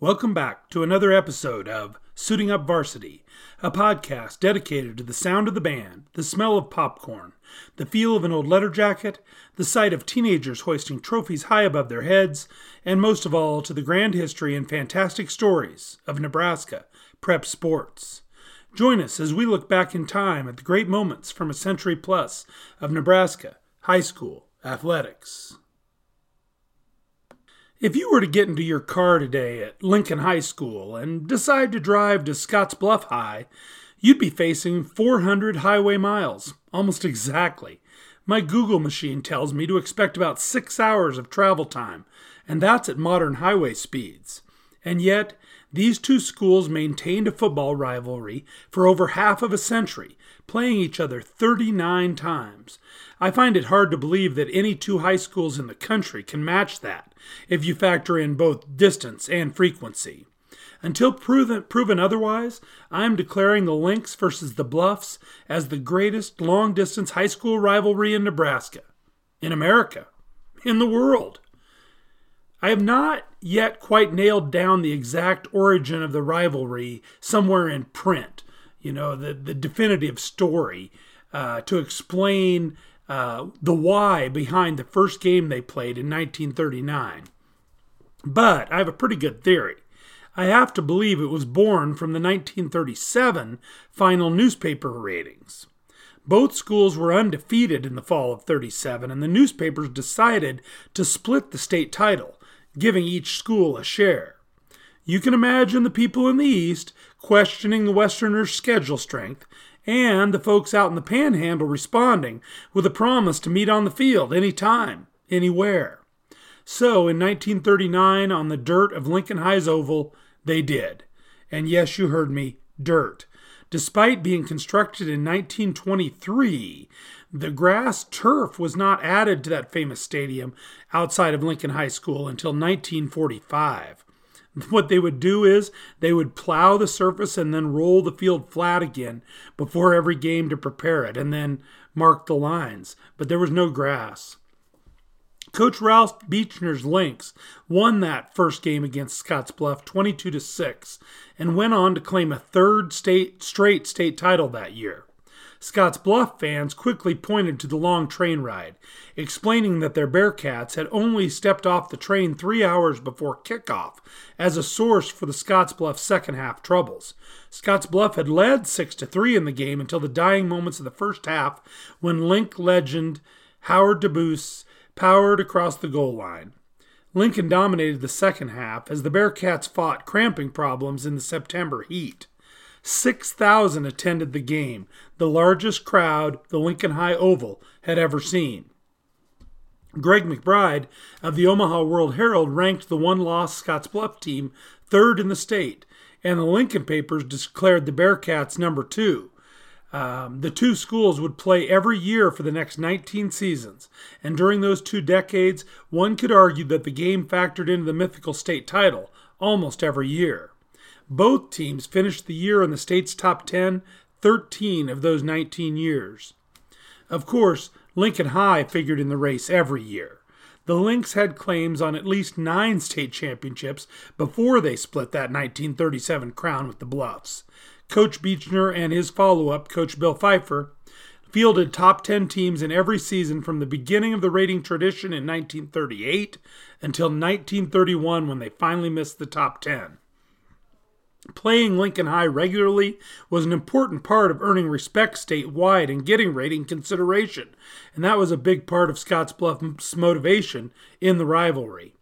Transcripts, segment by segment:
Welcome back to another episode of Suiting Up Varsity, a podcast dedicated to the sound of the band, the smell of popcorn, the feel of an old letter jacket, the sight of teenagers hoisting trophies high above their heads, and most of all to the grand history and fantastic stories of Nebraska prep sports. Join us as we look back in time at the great moments from a century plus of Nebraska high school athletics. If you were to get into your car today at Lincoln High School and decide to drive to Scottsbluff High, you'd be facing 400 highway miles, almost exactly. My Google machine tells me to expect about six hours of travel time, and that's at modern highway speeds. And yet, these two schools maintained a football rivalry for over half of a century, playing each other 39 times. I find it hard to believe that any two high schools in the country can match that, if you factor in both distance and frequency. Until proven, proven otherwise, I am declaring the Links versus the Bluffs as the greatest long distance high school rivalry in Nebraska, in America, in the world. I have not yet quite nailed down the exact origin of the rivalry somewhere in print, you know, the, the definitive story uh, to explain uh, the why behind the first game they played in 1939. But I have a pretty good theory. I have to believe it was born from the 1937 final newspaper ratings. Both schools were undefeated in the fall of 37, and the newspapers decided to split the state title, giving each school a share. You can imagine the people in the East questioning the Westerners' schedule strength and the folks out in the panhandle responding with a promise to meet on the field anytime, anywhere. So in 1939, on the dirt of Lincoln High's Oval, they did. And yes, you heard me, dirt. Despite being constructed in 1923, the grass turf was not added to that famous stadium outside of Lincoln High School until 1945. What they would do is they would plow the surface and then roll the field flat again before every game to prepare it and then mark the lines. But there was no grass. Coach Ralph Beechner's Links won that first game against Scottsbluff 22 to 6 and went on to claim a third state straight state title that year. Scottsbluff fans quickly pointed to the long train ride, explaining that their Bearcats had only stepped off the train three hours before kickoff as a source for the Scottsbluff second half troubles. Scottsbluff had led 6 to 3 in the game until the dying moments of the first half when Link legend Howard DeBoose powered across the goal line. Lincoln dominated the second half as the Bearcats fought cramping problems in the September heat. 6,000 attended the game, the largest crowd the Lincoln High Oval had ever seen. Greg McBride of the Omaha World Herald ranked the one loss Scottsbluff team third in the state, and the Lincoln papers declared the Bearcats number two. Um, the two schools would play every year for the next 19 seasons, and during those two decades, one could argue that the game factored into the mythical state title almost every year. Both teams finished the year in the state's top 10 13 of those 19 years. Of course, Lincoln High figured in the race every year. The Links had claims on at least nine state championships before they split that 1937 crown with the Bluffs. Coach Beechner and his follow up, Coach Bill Pfeiffer, fielded top 10 teams in every season from the beginning of the rating tradition in 1938 until 1931 when they finally missed the top 10. Playing Lincoln High regularly was an important part of earning respect statewide and getting rating consideration, and that was a big part of Scottsbluff's motivation in the rivalry.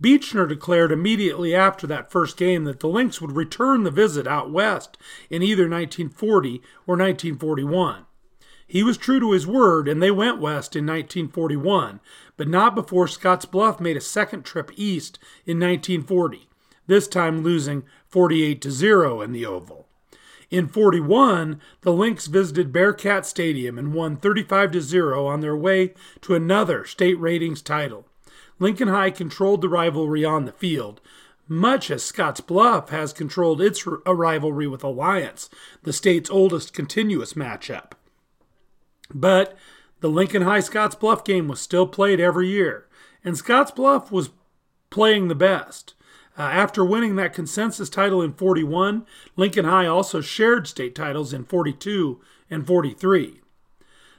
Beechner declared immediately after that first game that the Links would return the visit out west in either 1940 or 1941. He was true to his word, and they went west in 1941, but not before Scottsbluff made a second trip east in 1940 this time losing 48 to 0 in the Oval. In 41, the Links visited Bearcat Stadium and won 35 to 0 on their way to another state ratings title. Lincoln High controlled the rivalry on the field, much as Scottsbluff has controlled its rivalry with Alliance, the state's oldest continuous matchup. But the Lincoln High Scottsbluff game was still played every year, and Scottsbluff was playing the best. Uh, after winning that consensus title in 41, Lincoln High also shared state titles in 42 and 43.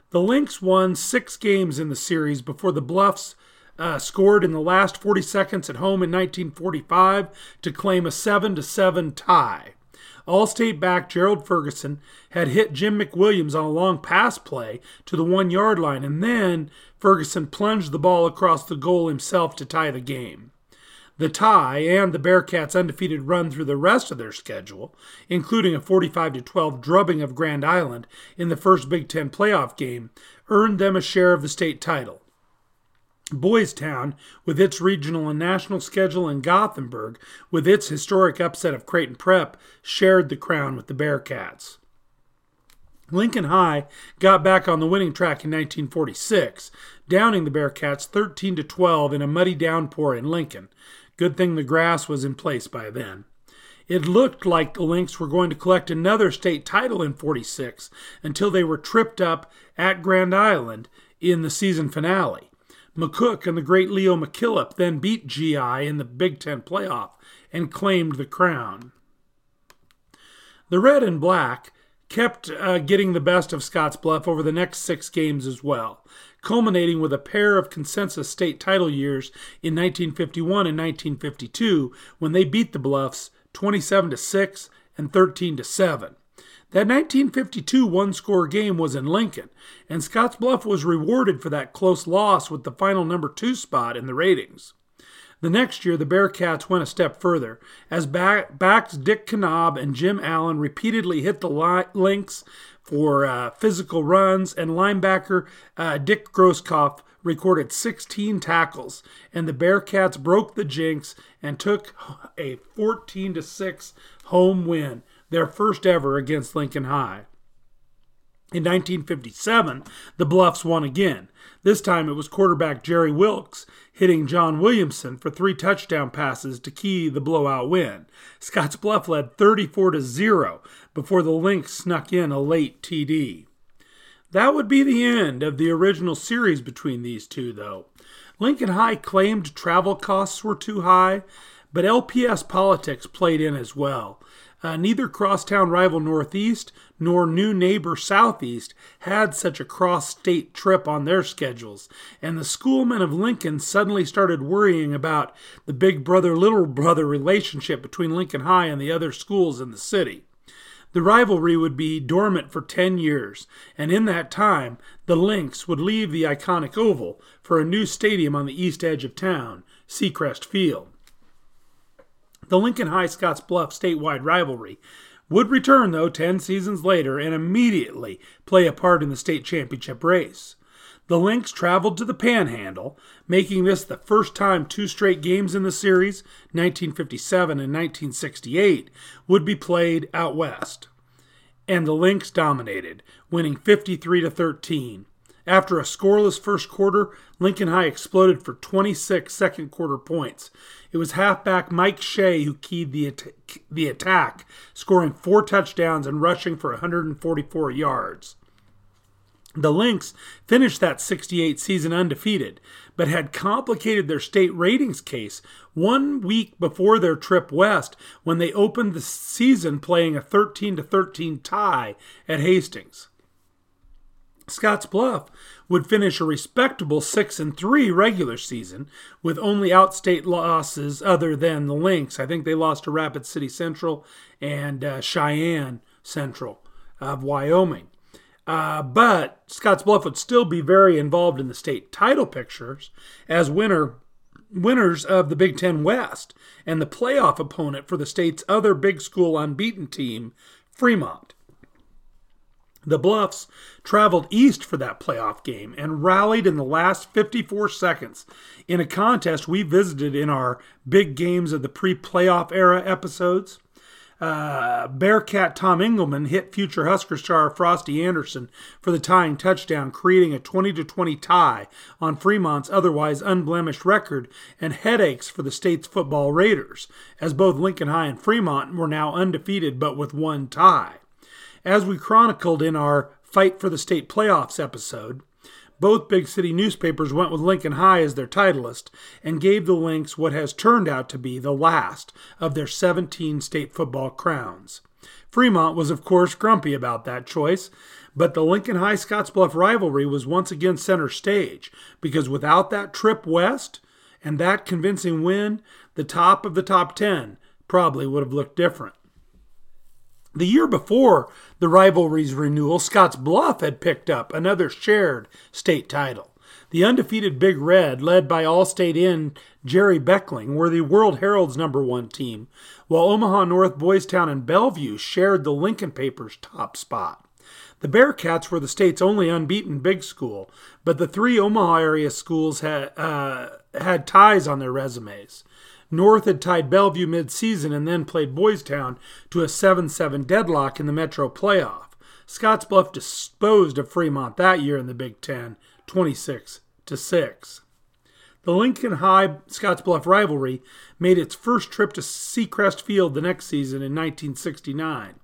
The Links won six games in the series before the Bluffs uh, scored in the last 40 seconds at home in 1945 to claim a 7 7 tie. All-State back Gerald Ferguson had hit Jim McWilliams on a long pass play to the one yard line, and then Ferguson plunged the ball across the goal himself to tie the game. The tie and the Bearcats' undefeated run through the rest of their schedule, including a 45 12 drubbing of Grand Island in the first Big Ten playoff game, earned them a share of the state title. Boys Town, with its regional and national schedule, and Gothenburg, with its historic upset of Creighton Prep, shared the crown with the Bearcats. Lincoln High got back on the winning track in 1946, downing the Bearcats 13 to 12 in a muddy downpour in Lincoln. Good thing the grass was in place by then. It looked like the Links were going to collect another state title in 46 until they were tripped up at Grand Island in the season finale. McCook and the great Leo McKillop then beat GI in the Big Ten playoff and claimed the crown. The red and black kept uh, getting the best of Scottsbluff over the next six games as well, culminating with a pair of consensus state title years in 1951 and 1952 when they beat the Bluffs 27 to 6 and 13 to 7. That 1952 one score game was in Lincoln, and Scottsbluff was rewarded for that close loss with the final number two spot in the ratings. The next year, the Bearcats went a step further, as back, backs Dick Knob and Jim Allen repeatedly hit the li- Links for uh, physical runs, and linebacker uh, Dick Grosskopf recorded 16 tackles, and the Bearcats broke the jinx and took a 14 to 6 home win their first ever against Lincoln High. In 1957, the Bluffs won again. This time it was quarterback Jerry Wilkes hitting John Williamson for three touchdown passes to key the blowout win. Scottsbluff led 34 to 0 before the Links snuck in a late TD. That would be the end of the original series between these two, though. Lincoln High claimed travel costs were too high, but LPS politics played in as well. Uh, neither crosstown rival Northeast nor new neighbor Southeast had such a cross state trip on their schedules, and the schoolmen of Lincoln suddenly started worrying about the big brother little brother relationship between Lincoln High and the other schools in the city. The rivalry would be dormant for 10 years, and in that time, the Links would leave the iconic Oval for a new stadium on the east edge of town, Seacrest Field. The Lincoln High Scotts Bluff statewide rivalry would return, though, 10 seasons later and immediately play a part in the state championship race. The Links traveled to the Panhandle, making this the first time two straight games in the series, 1957 and 1968, would be played out west. And the Links dominated, winning 53 to 13. After a scoreless first quarter, Lincoln High exploded for 26 second quarter points. It was halfback Mike Shea who keyed the, at- the attack, scoring four touchdowns and rushing for 144 yards. The Links finished that 68 season undefeated, but had complicated their state ratings case one week before their trip west when they opened the season playing a 13 13 tie at Hastings. Scotts Bluff would finish a respectable 6 and 3 regular season with only outstate losses other than the Links. I think they lost to Rapid City Central and uh, Cheyenne Central of Wyoming. Uh, but Scotts Bluff would still be very involved in the state title pictures as winner winners of the Big Ten West and the playoff opponent for the state's other big school unbeaten team, Fremont. The Bluffs traveled east for that playoff game and rallied in the last 54 seconds in a contest we visited in our big games of the pre playoff era episodes. Uh, Bearcat Tom Engelman hit future Husker star Frosty Anderson for the tying touchdown, creating a 20 20 tie on Fremont's otherwise unblemished record and headaches for the state's football Raiders, as both Lincoln High and Fremont were now undefeated but with one tie. As we chronicled in our Fight for the State Playoffs episode, Both big city newspapers went with Lincoln High as their titleist and gave the Links what has turned out to be the last of their 17 state football crowns. Fremont was, of course, grumpy about that choice, but the Lincoln High Scottsbluff rivalry was once again center stage because without that trip west and that convincing win, the top of the top 10 probably would have looked different. The year before the rivalry's renewal, Scottsbluff had picked up another shared state title. The undefeated Big Red, led by All-State in Jerry Beckling, were the World Herald's number one team, while Omaha North, Boys Town, and Bellevue shared the Lincoln paper's top spot. The Bearcats were the state's only unbeaten big school, but the three Omaha area schools had, uh, had ties on their resumes. North had tied Bellevue mid-season and then played Boys Town to a 7-7 deadlock in the Metro playoff. Scottsbluff disposed of Fremont that year in the Big Ten, 26 to 6. The Lincoln High Scottsbluff rivalry made its first trip to Seacrest Field the next season in 1969.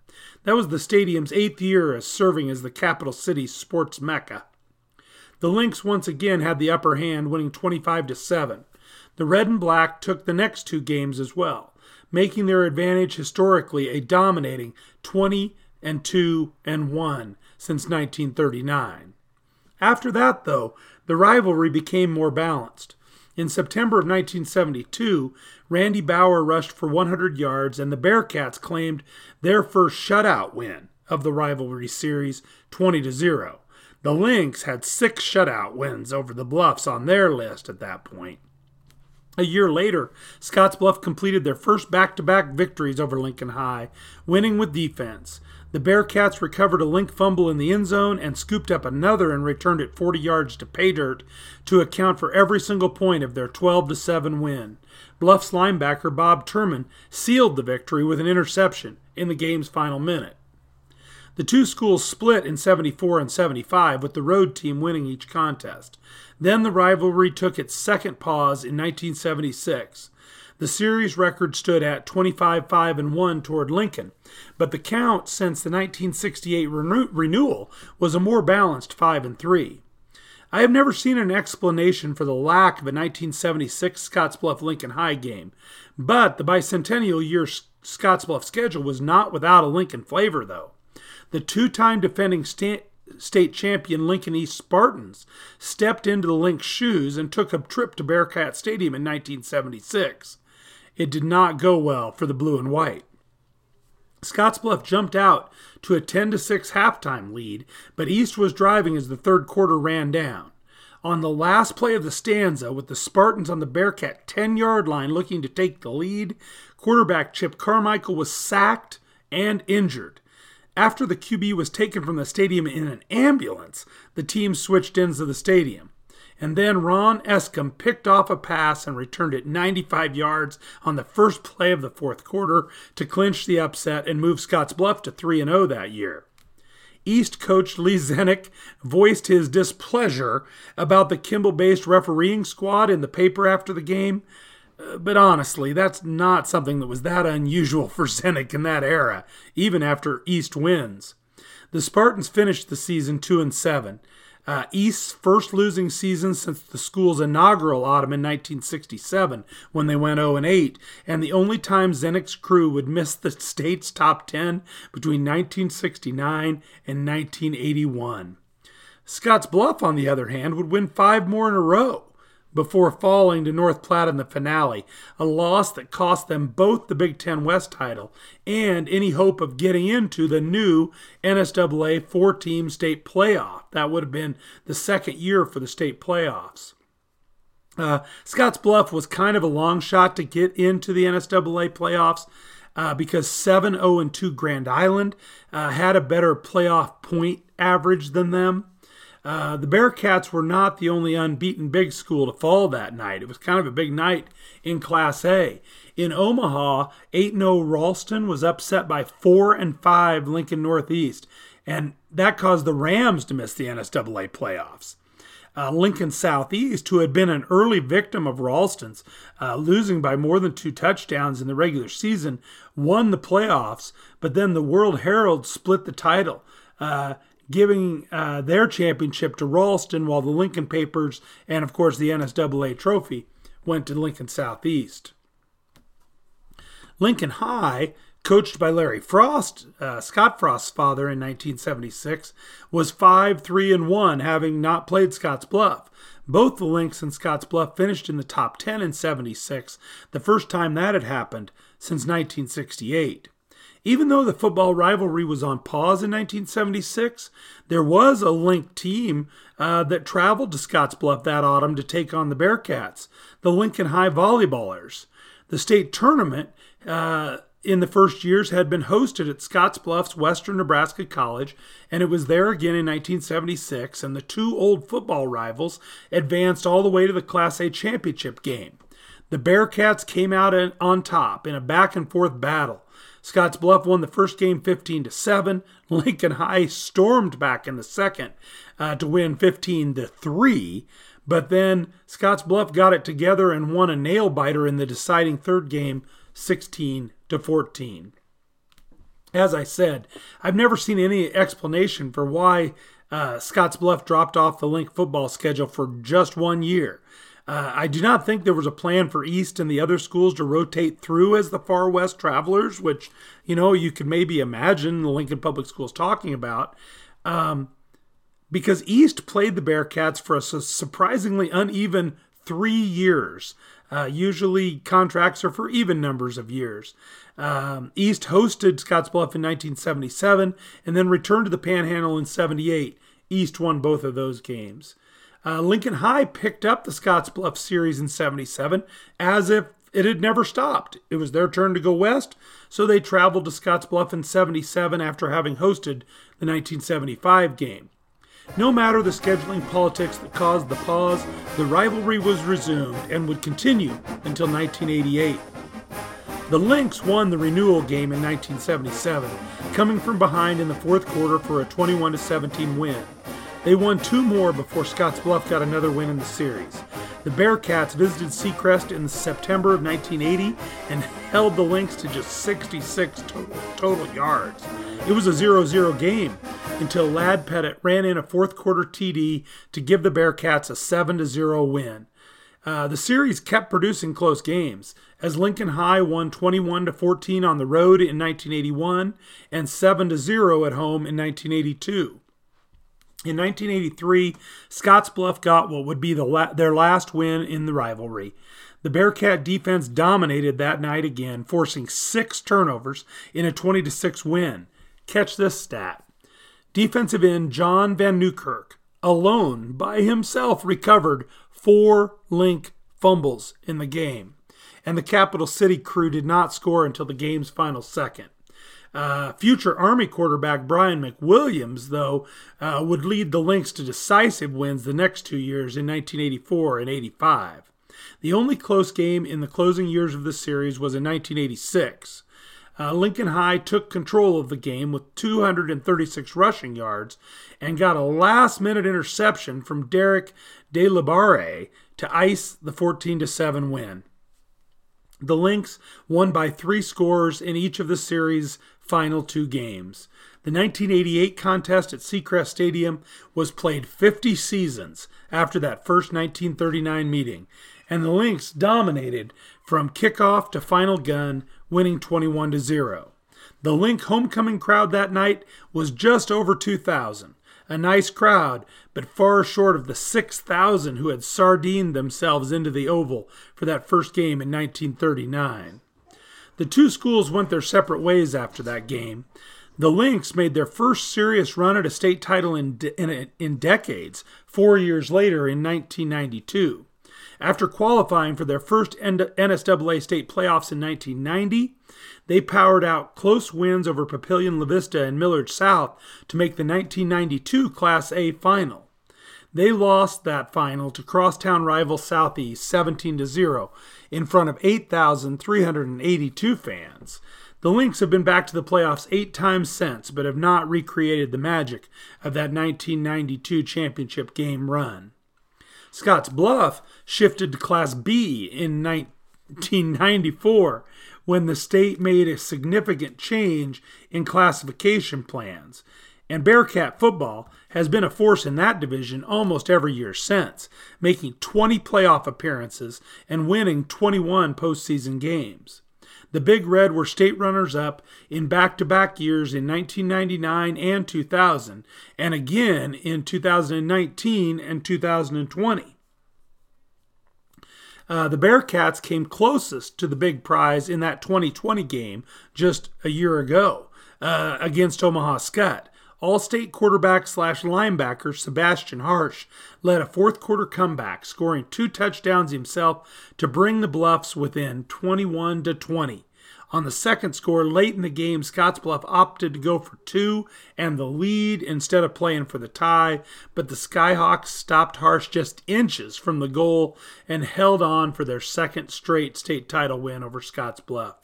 That was the stadium's eighth year as serving as the capital city's sports mecca. The Links once again had the upper hand, winning 25 to 7. The red and black took the next two games as well, making their advantage historically a dominating 20 and 2 and 1 since 1939. After that, though, the rivalry became more balanced. In September of 1972, Randy Bauer rushed for 100 yards, and the Bearcats claimed their first shutout win of the rivalry series, 20 to 0. The Links had six shutout wins over the Bluffs on their list at that point. A year later, Scottsbluff completed their first back to back victories over Lincoln High, winning with defense. The Bearcats recovered a link fumble in the end zone and scooped up another and returned it 40 yards to pay dirt to account for every single point of their 12 7 win. Bluffs linebacker Bob Turman sealed the victory with an interception in the game's final minute. The two schools split in 74 and 75, with the road team winning each contest. Then the rivalry took its second pause in 1976. The series record stood at 25 5 and 1 toward Lincoln, but the count since the 1968 renew- renewal was a more balanced 5 and 3. I have never seen an explanation for the lack of a 1976 Scottsbluff Lincoln High game, but the bicentennial year Scottsbluff schedule was not without a Lincoln flavor, though. The two time defending sta- state champion Lincoln East Spartans stepped into the Links shoes and took a trip to Bearcat Stadium in 1976. It did not go well for the blue and white. Scottsbluff jumped out to a 10 to 6 halftime lead, but East was driving as the third quarter ran down. On the last play of the stanza, with the Spartans on the Bearcat 10 yard line looking to take the lead, quarterback Chip Carmichael was sacked and injured. After the QB was taken from the stadium in an ambulance, the team switched ends of the stadium. And then Ron Escom picked off a pass and returned it 95 yards on the first play of the fourth quarter to clinch the upset and move Scottsbluff to 3 0 that year. East coach Lee Zenick voiced his displeasure about the Kimball based refereeing squad in the paper after the game, but honestly, that's not something that was that unusual for Zenick in that era, even after East wins. The Spartans finished the season 2 and 7. Uh, East's first losing season since the school's inaugural autumn in 1967, when they went 0 and 8, and the only time Zenick's crew would miss the state's top 10 between 1969 and 1981. Scottsbluff, on the other hand, would win five more in a row before falling to North Platte in the finale, a loss that cost them both the Big Ten West title and any hope of getting into the new NSAA four team state playoff. That would have been the second year for the state playoffs. Uh, Scottsbluff was kind of a long shot to get into the NSAA playoffs. Uh, because 7 0 2 Grand Island uh, had a better playoff point average than them. Uh, the Bearcats were not the only unbeaten big school to fall that night. It was kind of a big night in Class A. In Omaha, 8 0 Ralston was upset by 4 and 5 Lincoln Northeast, and that caused the Rams to miss the NSAA playoffs. Uh, Lincoln Southeast, who had been an early victim of Ralston's, uh, losing by more than two touchdowns in the regular season, won the playoffs, but then the World Herald split the title. Uh, giving uh, their championship to Ralston, while the Lincoln Papers and, of course, the NSAA trophy went to Lincoln Southeast. Lincoln High, coached by Larry Frost, uh, Scott Frost's father in 1976, was 5 3 and 1, having not played Scotts Bluff. Both the Links and Scotts Bluff finished in the top 10 in 76, the first time that had happened since 1968. Even though the football rivalry was on pause in 1976, there was a Link team uh, that traveled to Scotts Bluff that autumn to take on the Bearcats, the Lincoln High Volleyballers. The state tournament uh, in the first years had been hosted at Scotts Bluff's Western Nebraska College, and it was there again in 1976. And the two old football rivals advanced all the way to the Class A championship game. The Bearcats came out on top in a back and forth battle. Scotts Bluff won the first game 15 to 7. Lincoln High stormed back in the second uh, to win 15 to 3. But then Scotts Bluff got it together and won a nail biter in the deciding third game 16 to 14. As I said, I've never seen any explanation for why uh, Scotts Bluff dropped off the Link football schedule for just one year. Uh, I do not think there was a plan for East and the other schools to rotate through as the Far West travelers, which, you know, you could maybe imagine the Lincoln Public Schools talking about. Um, because East played the Bearcats for a surprisingly uneven three years. Uh, usually, contracts are for even numbers of years. Um, East hosted Scottsbluff in 1977 and then returned to the Panhandle in 78. East won both of those games. Uh, Lincoln High picked up the Scottsbluff series in 77 as if it had never stopped. It was their turn to go west, so they traveled to Scottsbluff in 77 after having hosted the 1975 game. No matter the scheduling politics that caused the pause, the rivalry was resumed and would continue until 1988. The Links won the renewal game in 1977, coming from behind in the fourth quarter for a 21 17 win. They won two more before Scotts Bluff got another win in the series. The Bearcats visited Seacrest in September of 1980 and held the Links to just 66 total, total yards. It was a 0 0 game until Lad Pettit ran in a fourth quarter TD to give the Bearcats a 7 0 win. Uh, the series kept producing close games, as Lincoln High won 21 14 on the road in 1981 and 7 0 at home in 1982. In 1983, Scottsbluff got what would be the la- their last win in the rivalry. The Bearcat defense dominated that night again, forcing six turnovers in a 20 6 win. Catch this stat. Defensive end John Van Newkirk alone by himself recovered four link fumbles in the game, and the Capital City crew did not score until the game's final second. Uh, future Army quarterback Brian McWilliams, though, uh, would lead the Links to decisive wins the next two years in 1984 and 85. The only close game in the closing years of the series was in 1986. Uh, Lincoln High took control of the game with 236 rushing yards and got a last minute interception from Derek DeLabare to ice the 14 7 win. The Links won by three scores in each of the series' final two games. The 1988 contest at Seacrest Stadium was played 50 seasons after that first 1939 meeting, and the Links dominated from kickoff to final gun, winning 21 to 0. The Link homecoming crowd that night was just over 2,000. A nice crowd, but far short of the 6,000 who had sardined themselves into the Oval for that first game in 1939. The two schools went their separate ways after that game. The Links made their first serious run at a state title in, in, in decades, four years later in 1992. After qualifying for their first NSAA state playoffs in 1990, they powered out close wins over Papillion La Vista and Millard South to make the 1992 Class A final. They lost that final to crosstown rival Southeast 17 to 0 in front of 8,382 fans. The Links have been back to the playoffs eight times since, but have not recreated the magic of that 1992 championship game run. Scotts Bluff shifted to Class B in 1994 when the state made a significant change in classification plans And Bearcat football has been a force in that division almost every year since, making 20 playoff appearances and winning 21 postseason games. The Big Red were state runners up in back to back years in 1999 and 2000, and again in 2019 and 2020. Uh, the Bearcats came closest to the big prize in that 2020 game just a year ago uh, against Omaha Skutt. All state quarterback slash linebacker Sebastian Harsh led a fourth quarter comeback, scoring two touchdowns himself to bring the Bluffs within 21 to 20. On the second score, late in the game, Scottsbluff opted to go for two and the lead instead of playing for the tie, but the Skyhawks stopped Harsh just inches from the goal and held on for their second straight state title win over Scottsbluff.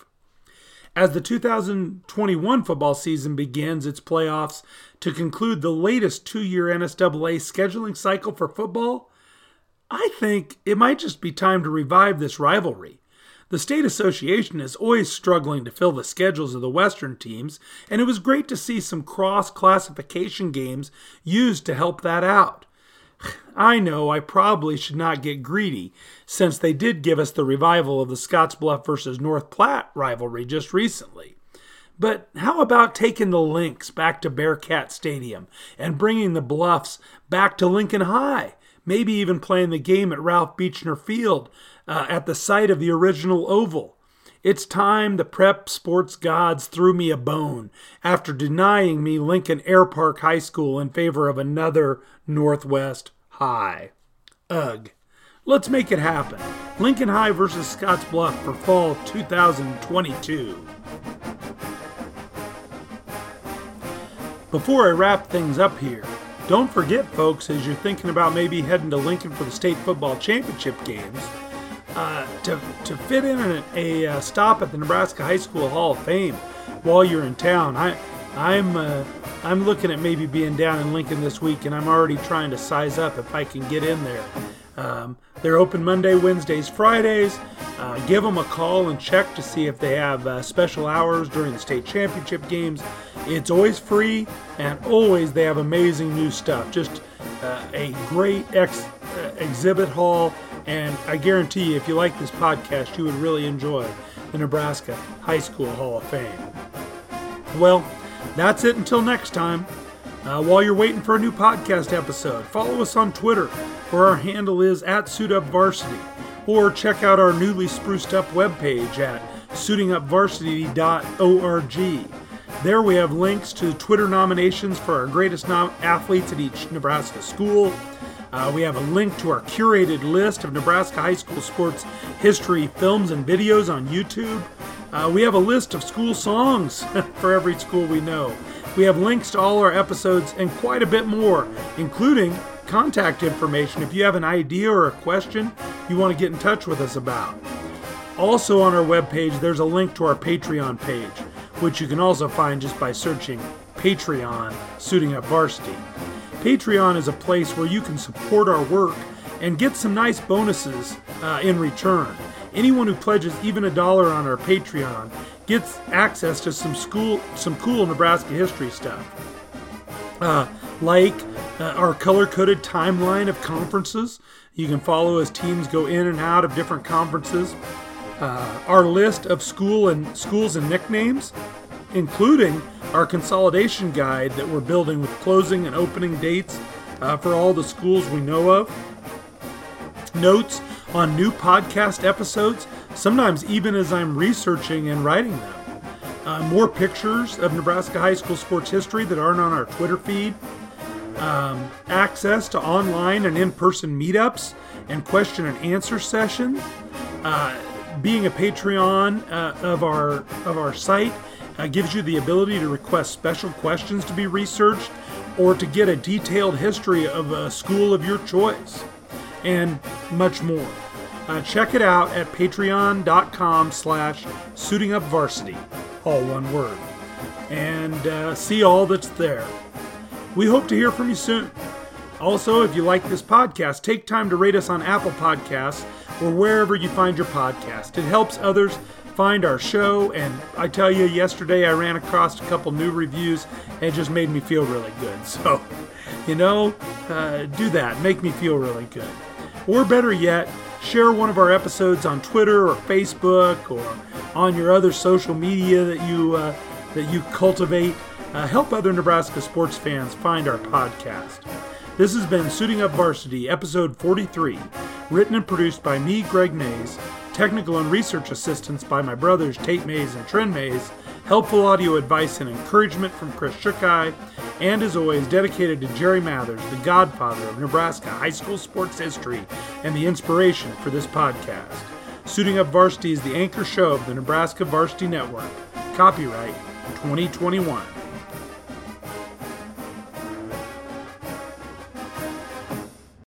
As the 2021 football season begins its playoffs to conclude the latest two year NSAA scheduling cycle for football, I think it might just be time to revive this rivalry. The state association is always struggling to fill the schedules of the Western teams, and it was great to see some cross classification games used to help that out. I know I probably should not get greedy, since they did give us the revival of the Scottsbluff versus North Platte rivalry just recently. But how about taking the Links back to Bearcat Stadium and bringing the Bluffs back to Lincoln High? Maybe even playing the game at Ralph Beechner Field uh, at the site of the original oval. It's time the prep sports gods threw me a bone after denying me Lincoln Air Park High School in favor of another Northwest High. Ugh. Let's make it happen. Lincoln High versus Scotts Bluff for fall 2022. Before I wrap things up here, don't forget, folks, as you're thinking about maybe heading to Lincoln for the state football championship games, uh, to, to fit in a, a, uh, stop at the Nebraska High School Hall of Fame while you're in town. I, I'm uh, I'm looking at maybe being down in Lincoln this week, and I'm already trying to size up if I can get in there. Um, they're open Monday, Wednesdays, Fridays. Uh, give them a call and check to see if they have uh, special hours during the state championship games. It's always free, and always they have amazing new stuff. Just a great ex- exhibit hall and I guarantee you, if you like this podcast, you would really enjoy the Nebraska High School Hall of Fame. Well, that's it until next time. Uh, while you're waiting for a new podcast episode, follow us on Twitter, where our handle is at SuitUpVarsity, or check out our newly spruced up webpage at suitingupvarsity.org. There we have links to Twitter nominations for our greatest nom- athletes at each Nebraska school uh, we have a link to our curated list of Nebraska high school sports history films and videos on YouTube. Uh, we have a list of school songs for every school we know. We have links to all our episodes and quite a bit more, including contact information if you have an idea or a question you want to get in touch with us about. Also, on our webpage, there's a link to our Patreon page, which you can also find just by searching Patreon Suiting Up Varsity. Patreon is a place where you can support our work and get some nice bonuses uh, in return. Anyone who pledges even a dollar on our Patreon gets access to some school, some cool Nebraska history stuff, uh, like uh, our color-coded timeline of conferences. You can follow as teams go in and out of different conferences. Uh, our list of school and schools and nicknames, including our consolidation guide that we're building with closing and opening dates uh, for all the schools we know of, notes on new podcast episodes, sometimes even as I'm researching and writing them. Uh, more pictures of Nebraska high school sports history that aren't on our Twitter feed. Um, access to online and in-person meetups and question and answer sessions. Uh, being a Patreon uh, of our of our site uh, gives you the ability to request special questions to be researched or to get a detailed history of a school of your choice and much more. Uh, check it out at patreon.com slash suitingupvarsity, all one word, and uh, see all that's there. We hope to hear from you soon. Also, if you like this podcast, take time to rate us on Apple Podcasts or wherever you find your podcast. It helps others find our show. And I tell you, yesterday I ran across a couple new reviews and it just made me feel really good. So, you know, uh, do that. Make me feel really good. Or better yet, share one of our episodes on Twitter or Facebook or on your other social media that you uh, that you cultivate. Uh, help other Nebraska sports fans find our podcast. This has been Suiting Up Varsity, episode 43, written and produced by me, Greg Mays, technical and research assistance by my brothers Tate Mays and Trent Mays, helpful audio advice and encouragement from Chris Shukai, and as always, dedicated to Jerry Mathers, the godfather of Nebraska high school sports history and the inspiration for this podcast. Suiting Up Varsity is the anchor show of the Nebraska Varsity Network. Copyright 2021.